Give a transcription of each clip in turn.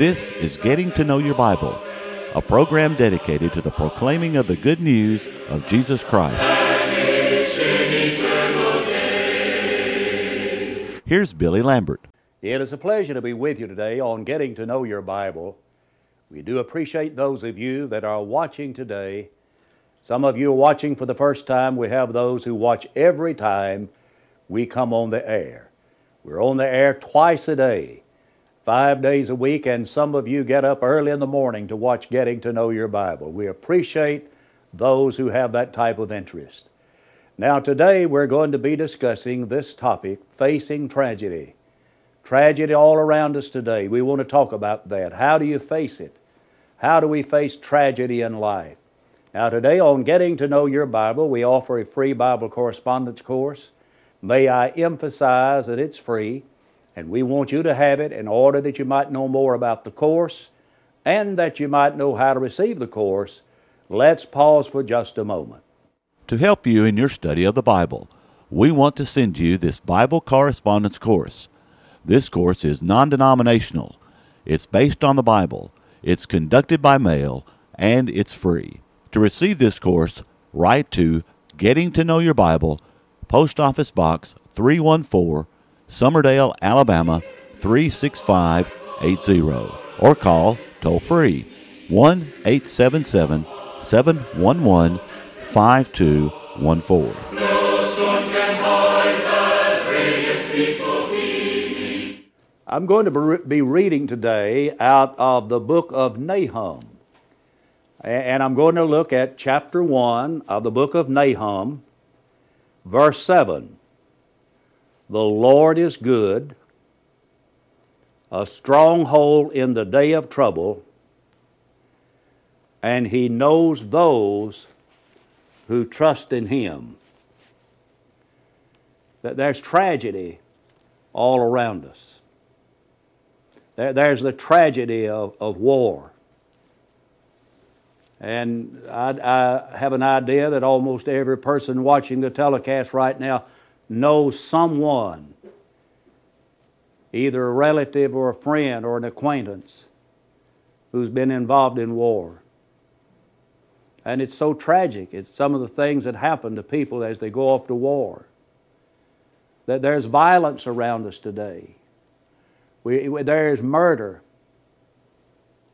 This is Getting to Know Your Bible, a program dedicated to the proclaiming of the good news of Jesus Christ. Here's Billy Lambert. It is a pleasure to be with you today on Getting to Know Your Bible. We do appreciate those of you that are watching today. Some of you are watching for the first time. We have those who watch every time we come on the air. We're on the air twice a day, five days a week, and some of you get up early in the morning to watch Getting to Know Your Bible. We appreciate those who have that type of interest. Now, today we're going to be discussing this topic facing tragedy. Tragedy all around us today. We want to talk about that. How do you face it? How do we face tragedy in life? Now, today on Getting to Know Your Bible, we offer a free Bible correspondence course. May I emphasize that it's free, and we want you to have it in order that you might know more about the course and that you might know how to receive the course. Let's pause for just a moment. To help you in your study of the Bible, we want to send you this Bible correspondence course. This course is non denominational, it's based on the Bible it's conducted by mail, and it's free. To receive this course, write to Getting to Know Your Bible, Post Office Box 314, Summerdale, Alabama 36580, or call toll free 1 877 711 5214. I'm going to be reading today out of the book of Nahum. And I'm going to look at chapter 1 of the book of Nahum, verse 7. The Lord is good, a stronghold in the day of trouble, and He knows those who trust in Him. That there's tragedy all around us. There's the tragedy of, of war. And I, I, have an idea that almost every person watching the telecast right now knows someone, either a relative or a friend or an acquaintance, who's been involved in war. And it's so tragic. It's some of the things that happen to people as they go off to war. That there's violence around us today. We, there is murder.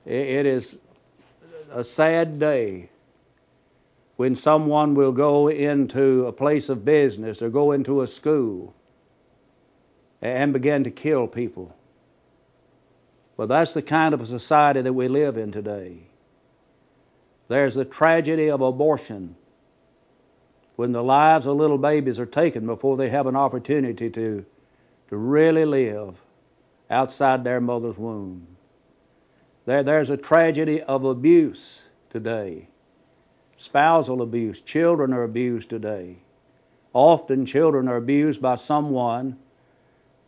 It, it is a sad day when someone will go into a place of business or go into a school and begin to kill people. But that's the kind of a society that we live in today. There's the tragedy of abortion when the lives of little babies are taken before they have an opportunity to, to really live outside their mother's womb. There, there's a tragedy of abuse today spousal abuse. Children are abused today. Often, children are abused by someone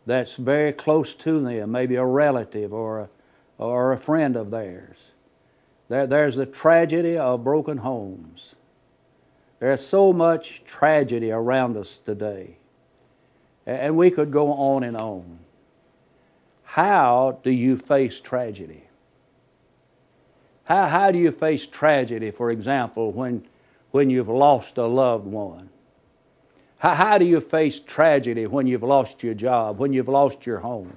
that's very close to them, maybe a relative or a, or a friend of theirs. There, there's the tragedy of broken homes. There's so much tragedy around us today. And we could go on and on. How do you face tragedy? How, how do you face tragedy, for example, when, when you've lost a loved one? How, how do you face tragedy when you've lost your job, when you've lost your home?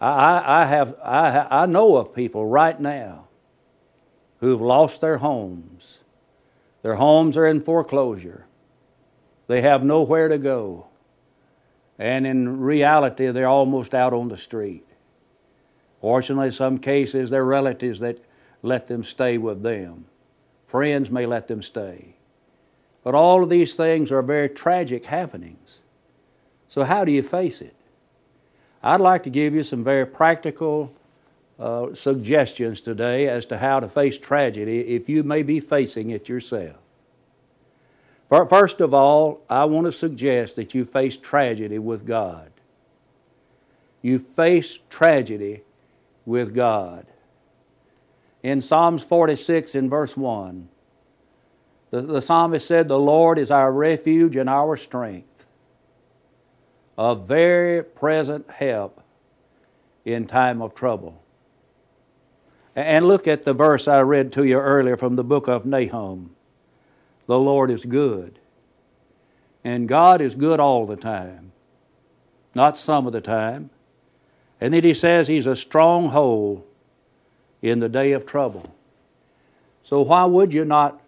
I, I, have, I, I know of people right now who've lost their homes. Their homes are in foreclosure. They have nowhere to go and in reality, they're almost out on the street. Fortunately, in some cases, they're relatives that let them stay with them. Friends may let them stay. But all of these things are very tragic happenings. So, how do you face it? I'd like to give you some very practical uh, suggestions today as to how to face tragedy if you may be facing it yourself. First of all, I want to suggest that you face tragedy with God. You face tragedy with God. In Psalms 46, in verse 1, the, the psalmist said, The Lord is our refuge and our strength, a very present help in time of trouble. And look at the verse I read to you earlier from the book of Nahum. The Lord is good. And God is good all the time, not some of the time. And then he says he's a stronghold in the day of trouble. So why would you not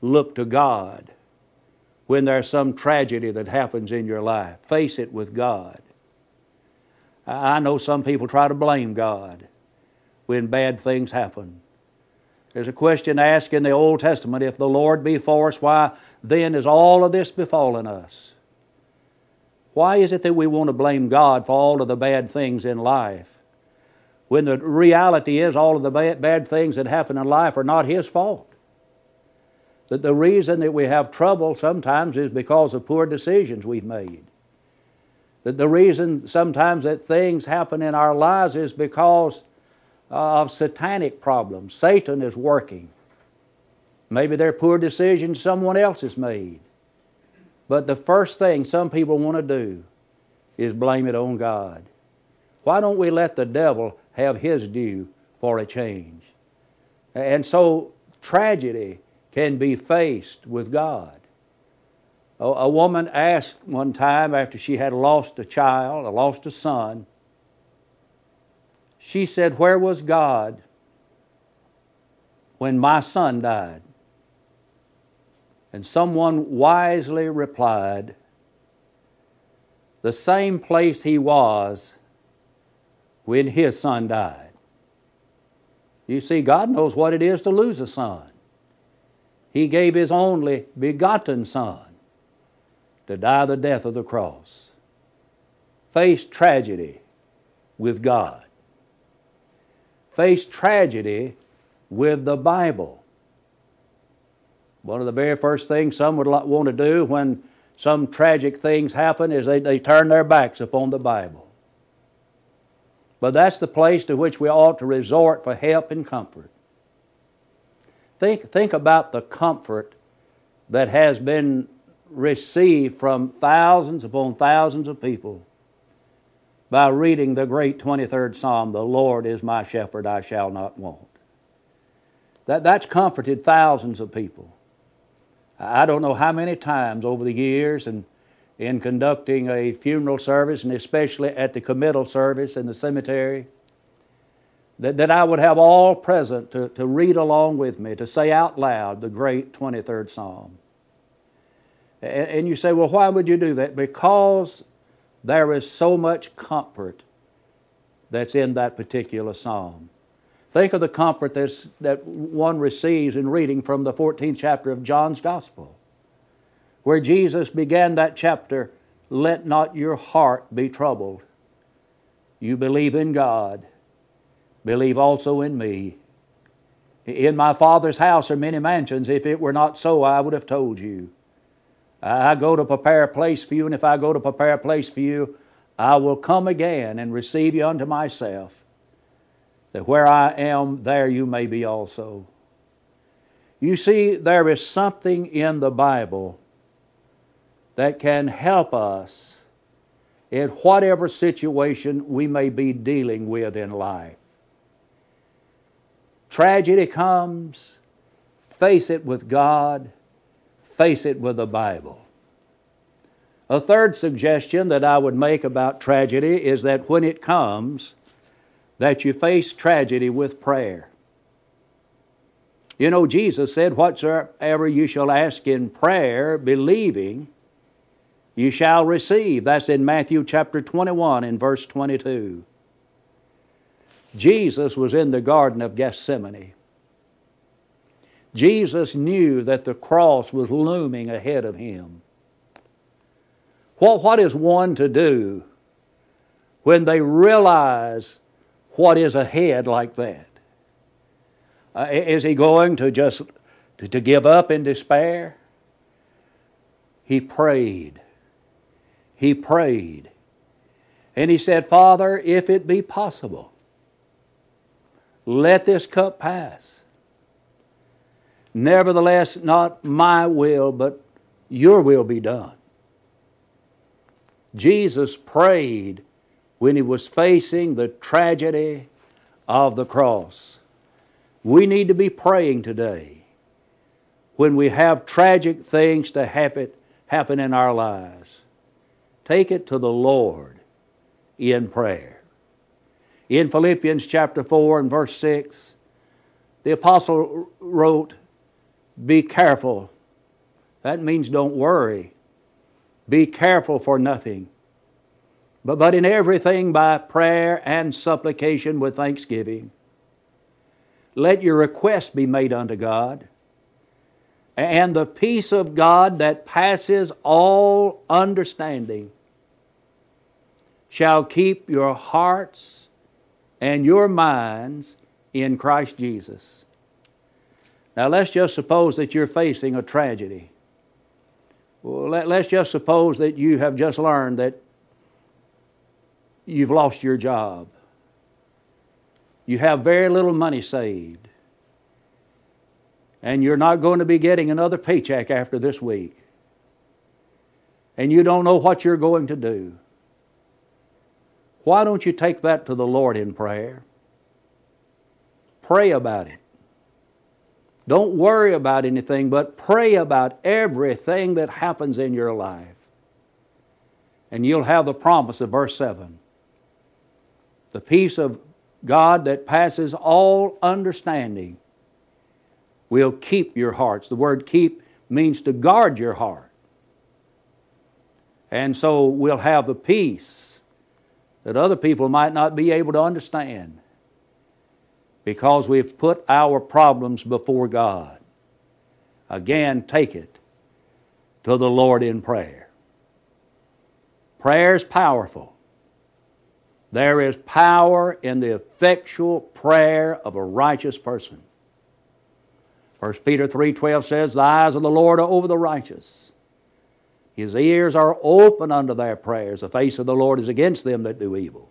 look to God when there's some tragedy that happens in your life? Face it with God. I know some people try to blame God when bad things happen. There's a question asked in the Old Testament if the Lord be for us, why then is all of this befallen us? Why is it that we want to blame God for all of the bad things in life? When the reality is, all of the bad things that happen in life are not His fault. That the reason that we have trouble sometimes is because of poor decisions we've made. That the reason sometimes that things happen in our lives is because uh, of satanic problems. Satan is working. Maybe they're poor decisions someone else has made. But the first thing some people want to do is blame it on God. Why don't we let the devil have his due for a change? And so tragedy can be faced with God. A, a woman asked one time after she had lost a child, lost a son, she said, Where was God when my son died? And someone wisely replied, The same place he was when his son died. You see, God knows what it is to lose a son. He gave His only begotten Son to die the death of the cross. Face tragedy with God face tragedy with the Bible. One of the very first things some would want to do when some tragic things happen is they, they turn their backs upon the Bible. But that's the place to which we ought to resort for help and comfort. Think, think about the comfort that has been received from thousands upon thousands of people by reading the great 23rd Psalm The Lord is my shepherd, I shall not want. That, that's comforted thousands of people. I don't know how many times over the years and in conducting a funeral service, and especially at the committal service in the cemetery, that, that I would have all present to, to read along with me, to say out loud the great 23rd Psalm. And, and you say, well, why would you do that? Because there is so much comfort that's in that particular psalm. Think of the comfort that one receives in reading from the 14th chapter of John's Gospel, where Jesus began that chapter Let not your heart be troubled. You believe in God, believe also in me. In my Father's house are many mansions. If it were not so, I would have told you. I go to prepare a place for you, and if I go to prepare a place for you, I will come again and receive you unto myself, that where I am, there you may be also. You see, there is something in the Bible that can help us in whatever situation we may be dealing with in life. Tragedy comes, face it with God face it with the Bible. A third suggestion that I would make about tragedy is that when it comes, that you face tragedy with prayer. You know, Jesus said, Whatsoever you shall ask in prayer, believing, you shall receive. That's in Matthew chapter 21 in verse 22. Jesus was in the Garden of Gethsemane. Jesus knew that the cross was looming ahead of him. What, what is one to do when they realize what is ahead like that? Uh, is he going to just to, to give up in despair? He prayed. He prayed. And he said, Father, if it be possible, let this cup pass. Nevertheless, not my will, but your will be done. Jesus prayed when he was facing the tragedy of the cross. We need to be praying today when we have tragic things to happen, happen in our lives. Take it to the Lord in prayer. In Philippians chapter 4 and verse 6, the apostle wrote, Be careful. That means don't worry. Be careful for nothing. But, but in everything by prayer and supplication with thanksgiving. Let your request be made unto God. And the peace of God that passes all understanding shall keep your hearts and your minds in Christ Jesus. Now, let's just suppose that you're facing a tragedy. Well, let, us just suppose that you have just learned that you've lost your job. You have very little money saved. And you're not going to be getting another paycheck after this week. And you don't know what you're going to do. Why don't you take that to the Lord in prayer? Pray about it. Don't worry about anything, but pray about everything that happens in your life. And you'll have the promise of verse 7 the peace of God that passes all understanding will keep your hearts. The word keep means to guard your heart. And so we'll have the peace that other people might not be able to understand because we've put our problems before God. Again, take it to the Lord in prayer. Prayer is powerful. There is power in the effectual prayer of a righteous person. 1 Peter 3:12 says, "The eyes of the Lord are over the righteous. His ears are open unto their prayers. The face of the Lord is against them that do evil."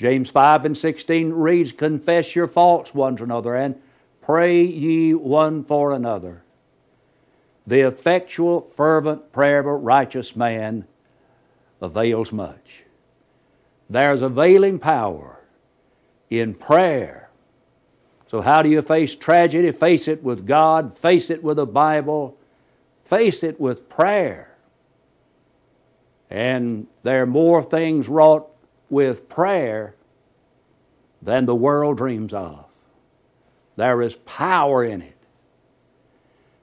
James 5 and 16 reads, Confess your faults one to another and pray ye one for another. The effectual, fervent prayer of a righteous man avails much. There's availing power in prayer. So, how do you face tragedy? Face it with God, face it with the Bible, face it with prayer. And there are more things wrought with prayer than the world dreams of. There is power in it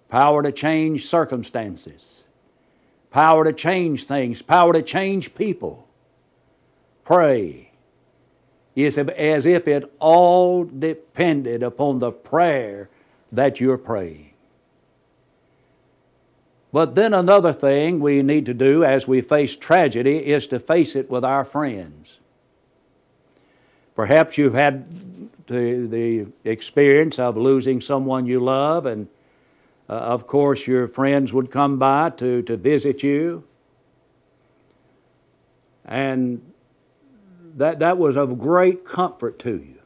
power to change circumstances, power to change things, power to change people. Pray is as if it all depended upon the prayer that you're praying. But then another thing we need to do as we face tragedy is to face it with our friends. Perhaps you've had the, the experience of losing someone you love, and uh, of course, your friends would come by to, to visit you. And that, that was of great comfort to you.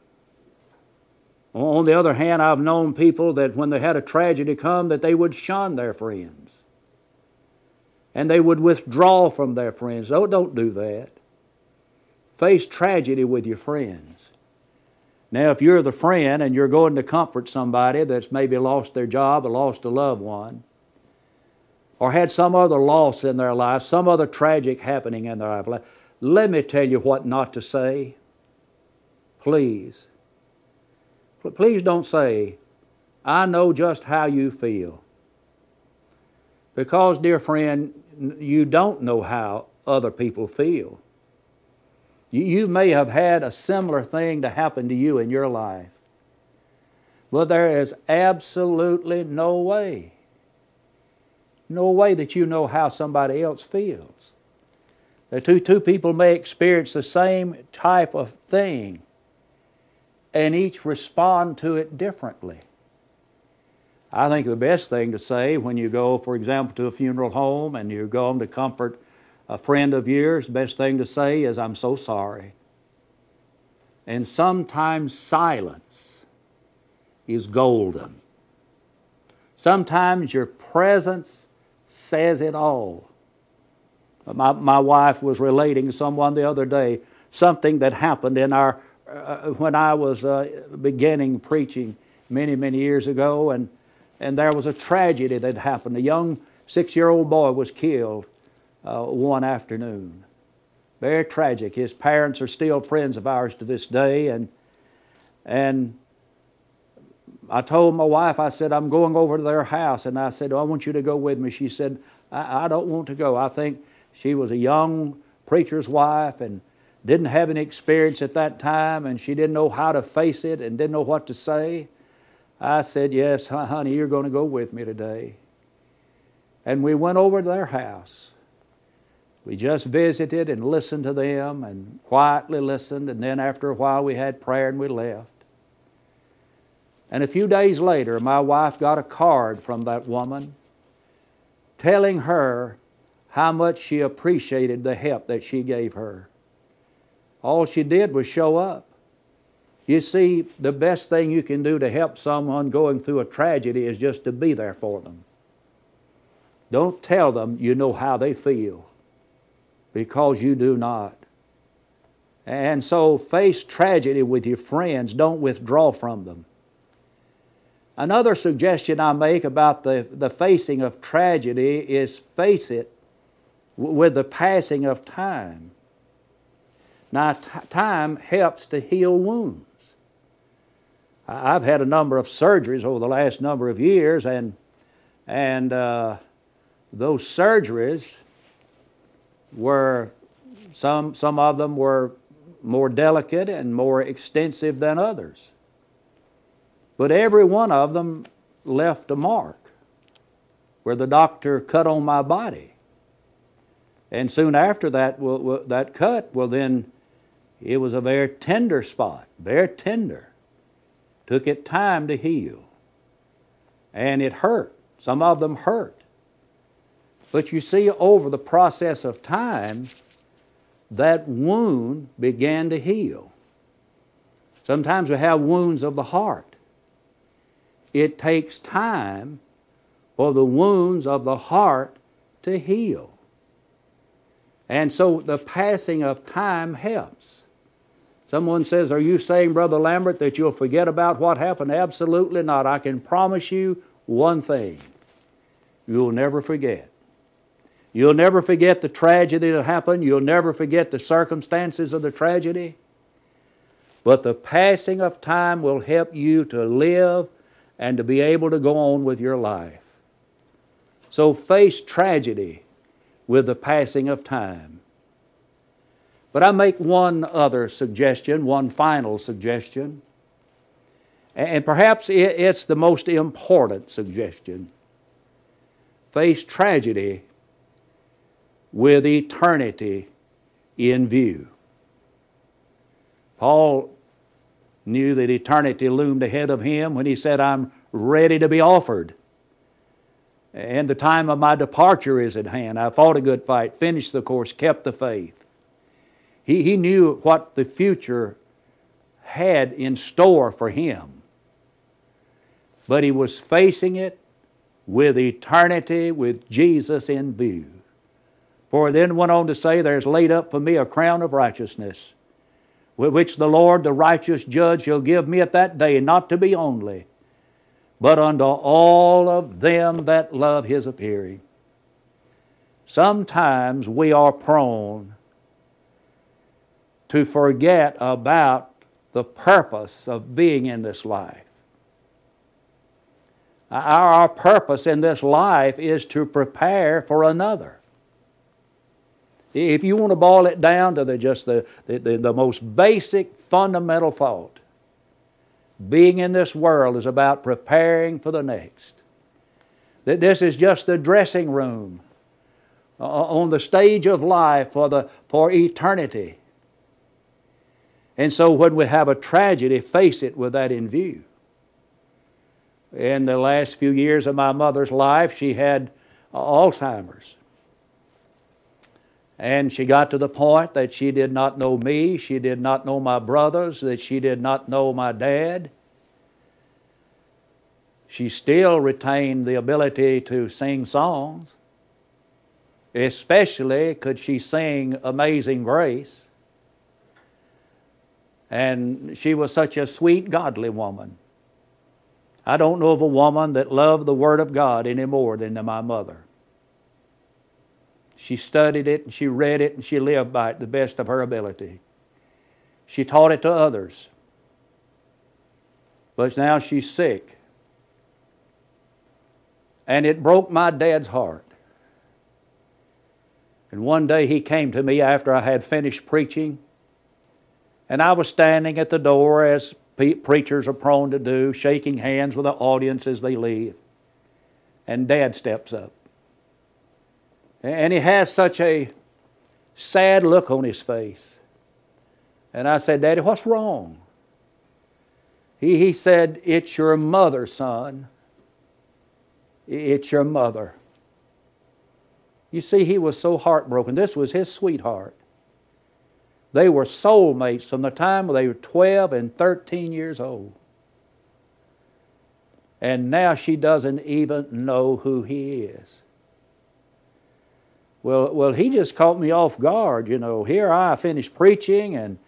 On the other hand, I've known people that when they had a tragedy come, that they would shun their friends. And they would withdraw from their friends. Oh, don't do that face tragedy with your friends. Now, if you're the friend and you're going to comfort somebody that's maybe lost their job or lost a loved one, or had some other loss in their life, some other tragic happening in their life, let me tell you what not to say. Please. Please don't say, I know just how you feel. Because, dear friend, you don't know how other people feel. You may have had a similar thing to happen to you in your life. Well, there is absolutely no way, no way that you know how somebody else feels. The two, two people may experience the same type of thing and each respond to it differently. I think the best thing to say when you go, for example, to a funeral home and you go to comfort a friend of yours, the best thing to say is, I'm so sorry. And sometimes silence is golden. Sometimes your presence says it all. My, my wife was relating someone the other day something that happened in our uh, when I was uh, beginning preaching many, many years ago, and, and there was a tragedy that happened. A young six year old boy was killed uh, one afternoon. Very tragic. His parents are still friends of ours to this day, and, and I told my wife, I said, I'm going over to their house, and I said, oh, I want you to go with me. She said, I, I don't want to go. I think she was a young preacher's wife and didn't have any experience at that time, and she didn't know how to face it and didn't know what to say. I said, Yes, honey, you're going to go with me today. And we went over to their house. We just visited and listened to them and quietly listened, and then after a while we had prayer and we left. And a few days later, my wife got a card from that woman telling her how much she appreciated the help that she gave her. All she did was show up. You see, the best thing you can do to help someone going through a tragedy is just to be there for them. Don't tell them you know how they feel because you do not. And so face tragedy with your friends, don't withdraw from them. Another suggestion I make about the, the facing of tragedy is face it with the passing of time. Now, t- time helps to heal wounds. I've had a number of surgeries over the last number of years, and, and uh, those surgeries were, some, some of them were more delicate and more extensive than others. But every one of them left a mark where the doctor cut on my body. And soon after that, that cut, well, then it was a very tender spot, very tender. Took it time to heal. And it hurt. Some of them hurt. But you see, over the process of time, that wound began to heal. Sometimes we have wounds of the heart. It takes time for the wounds of the heart to heal. And so the passing of time helps. Someone says, Are you saying, Brother Lambert, that you'll forget about what happened? Absolutely not. I can promise you one thing you'll never forget. You'll never forget the tragedy that happened. You'll never forget the circumstances of the tragedy. But the passing of time will help you to live and to be able to go on with your life. So face tragedy with the passing of time. But I make one other suggestion, one final suggestion, and perhaps it's the most important suggestion. Face tragedy with eternity in view. Paul knew that eternity loomed ahead of him when he said, I'm ready to be offered. And the time of my departure is at hand. I fought a good fight, finished the course, kept the faith. He, he knew what the future had in store for him. But he was facing it with eternity, with Jesus in view. For he then went on to say, There's laid up for me a crown of righteousness, with which the Lord, the righteous judge, shall give me at that day, not to be only, but unto all of them that love his appearing. Sometimes we are prone to forget about the purpose of being in this life. Our, purpose in this life is to prepare for another. If you want to boil it down to the, just the, the, the, the most basic fundamental thought, being in this world is about preparing for the next. That this is just the dressing room on the stage of life for, the, for eternity. And so when we have a tragedy, face it with that in view. In the last few years of my mother's life, she had Alzheimer's. And she got to the point that she did not know me, she did not know my brothers, that she did not know my dad. She still retained the ability to sing songs. Especially could she sing Amazing Grace. And she was such a sweet, godly woman. I don't know of a woman that loved the Word of God any more than my mother. She studied it and she read it and she lived by it the best of her ability. She taught it to others. But now she's sick. And it broke my dad's heart. And one day he came to me after I had finished preaching, and I was standing at the door as preachers are prone to do, shaking hands with the audience as they leave. And Dad steps up. And he has such a sad look on his face. And I said, Daddy, what's wrong? He, he said, It's your mother, son. It's your mother. You see, he was so heartbroken. This was his sweetheart. They were soulmates from the time they were 12 and 13 years old. And now she doesn't even know who he is. Well, well, he just caught me off guard. You know, here I finished preaching and,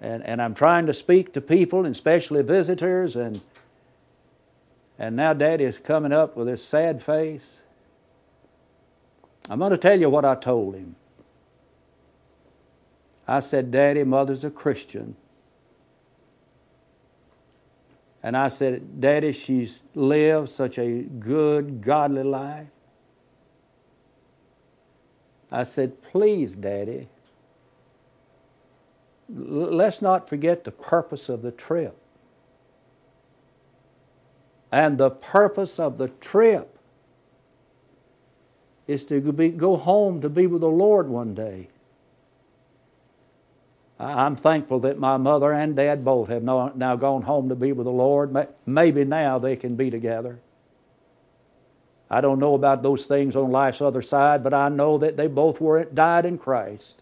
and, and I'm trying to speak to people, and especially visitors, and, and now Daddy is coming up with this sad face. I'm going to tell you what I told him. I said, Daddy, Mother's a Christian. And I said, Daddy, she's lived such a good, godly life. I said, Please, Daddy, let's not forget the purpose of the trip. And the purpose of the trip is to be, go home to be with the Lord one day. I'm thankful that my mother and dad both have now gone home to be with the Lord. Maybe now they can be together. I don't know about those things on life's other side, but I know that they both were died in Christ.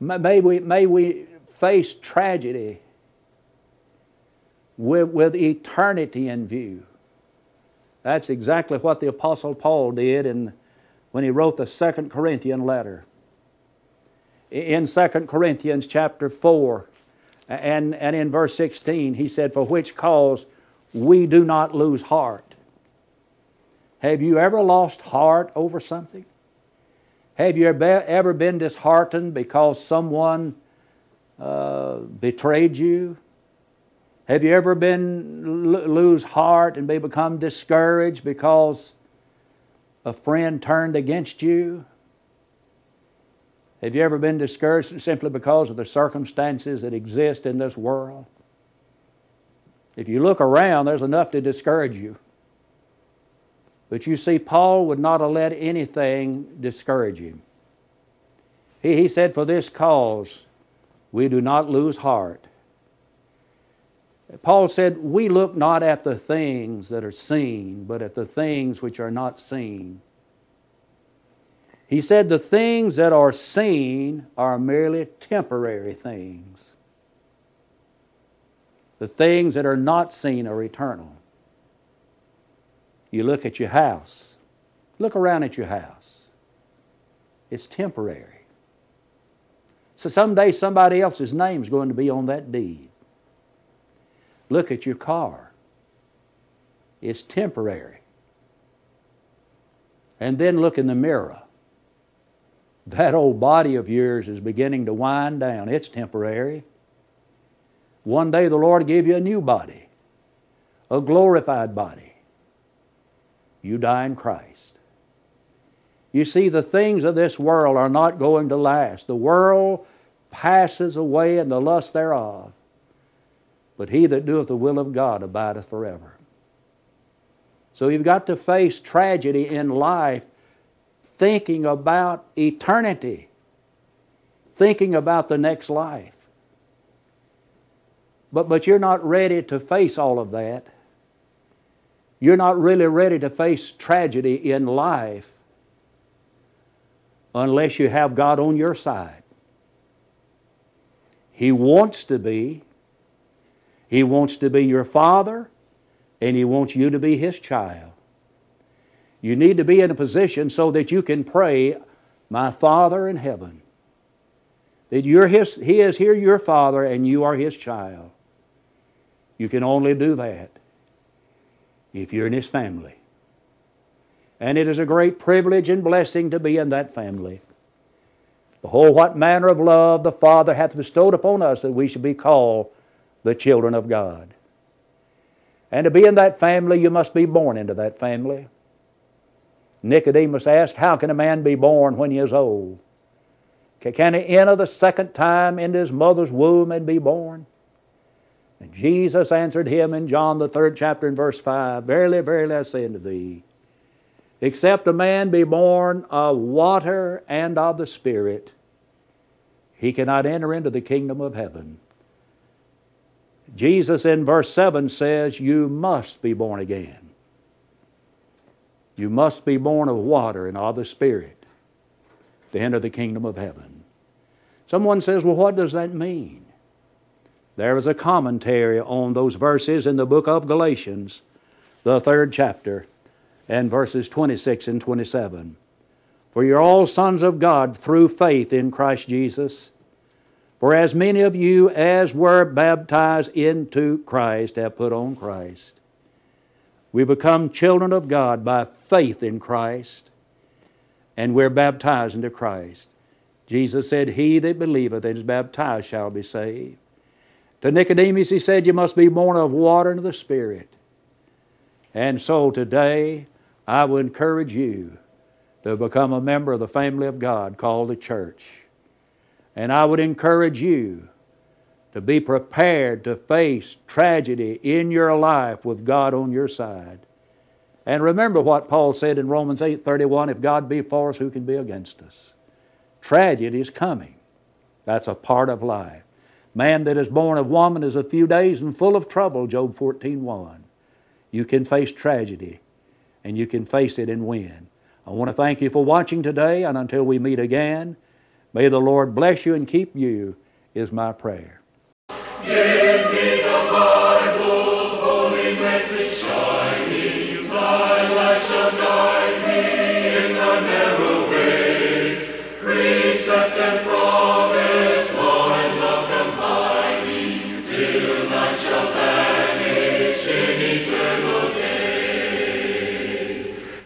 May we, may we face tragedy with, with eternity in view. That's exactly what the Apostle Paul did in, when he wrote the Second Corinthian letter. In Second Corinthians chapter 4 and, and in verse 16, he said, For which cause we do not lose heart. Have you ever lost heart over something? Have you ever been disheartened because someone uh, betrayed you? Have you ever been lose heart and be become discouraged because a friend turned against you? Have you ever been discouraged simply because of the circumstances that exist in this world? If you look around, there's enough to discourage you. But you see, Paul would not have let anything discourage him. He, he said, For this cause we do not lose heart. Paul said, We look not at the things that are seen, but at the things which are not seen. He said, The things that are seen are merely temporary things. The things that are not seen are eternal. You look at your house, look around at your house. It's temporary. So someday somebody else's name is going to be on that deed. Look at your car. It's temporary. And then look in the mirror. That old body of yours is beginning to wind down. It's temporary. One day the Lord give you a new body, a glorified body. You die in Christ. You see, the things of this world are not going to last. The world passes away and the lust thereof. But he that doeth the will of God abideth forever. So you've got to face tragedy in life thinking about eternity, thinking about the next life. But, but you're not ready to face all of that. You're not really ready to face tragedy in life unless you have God on your side. He wants to be, he wants to be your father, and He wants you to be His child. You need to be in a position so that you can pray, My Father in heaven, that you're his, he is here your father and you are his child. You can only do that if you're in his family. And it is a great privilege and blessing to be in that family. Behold, what manner of love the Father hath bestowed upon us that we should be called the children of God. And to be in that family, you must be born into that family. Nicodemus asked, How can a man be born when he is old? Can he enter the second time into his mother's womb and be born? And Jesus answered him in John the third chapter in verse 5 Verily, verily, I say unto thee, except a man be born of water and of the Spirit, he cannot enter into the kingdom of heaven. Jesus in verse 7 says, You must be born again. You must be born of water and of the Spirit to enter the kingdom of heaven. Someone says, Well, what does that mean? There is a commentary on those verses in the book of Galatians, the third chapter, and verses 26 and 27. For you're all sons of God through faith in Christ Jesus. For as many of you as were baptized into Christ have put on Christ. We become children of God by faith in Christ, and we're baptized into Christ. Jesus said, He that believeth and is baptized shall be saved. To Nicodemus, he said, You must be born of water and of the Spirit. And so today, I would encourage you to become a member of the family of God called the church. And I would encourage you to be prepared to face tragedy in your life with God on your side. And remember what Paul said in Romans 8:31, if God be for us, who can be against us? Tragedy is coming. That's a part of life. Man that is born of woman is a few days and full of trouble, Job 14:1. You can face tragedy and you can face it and win. I want to thank you for watching today, and until we meet again, may the Lord bless you and keep you, is my prayer. Give me the Bible,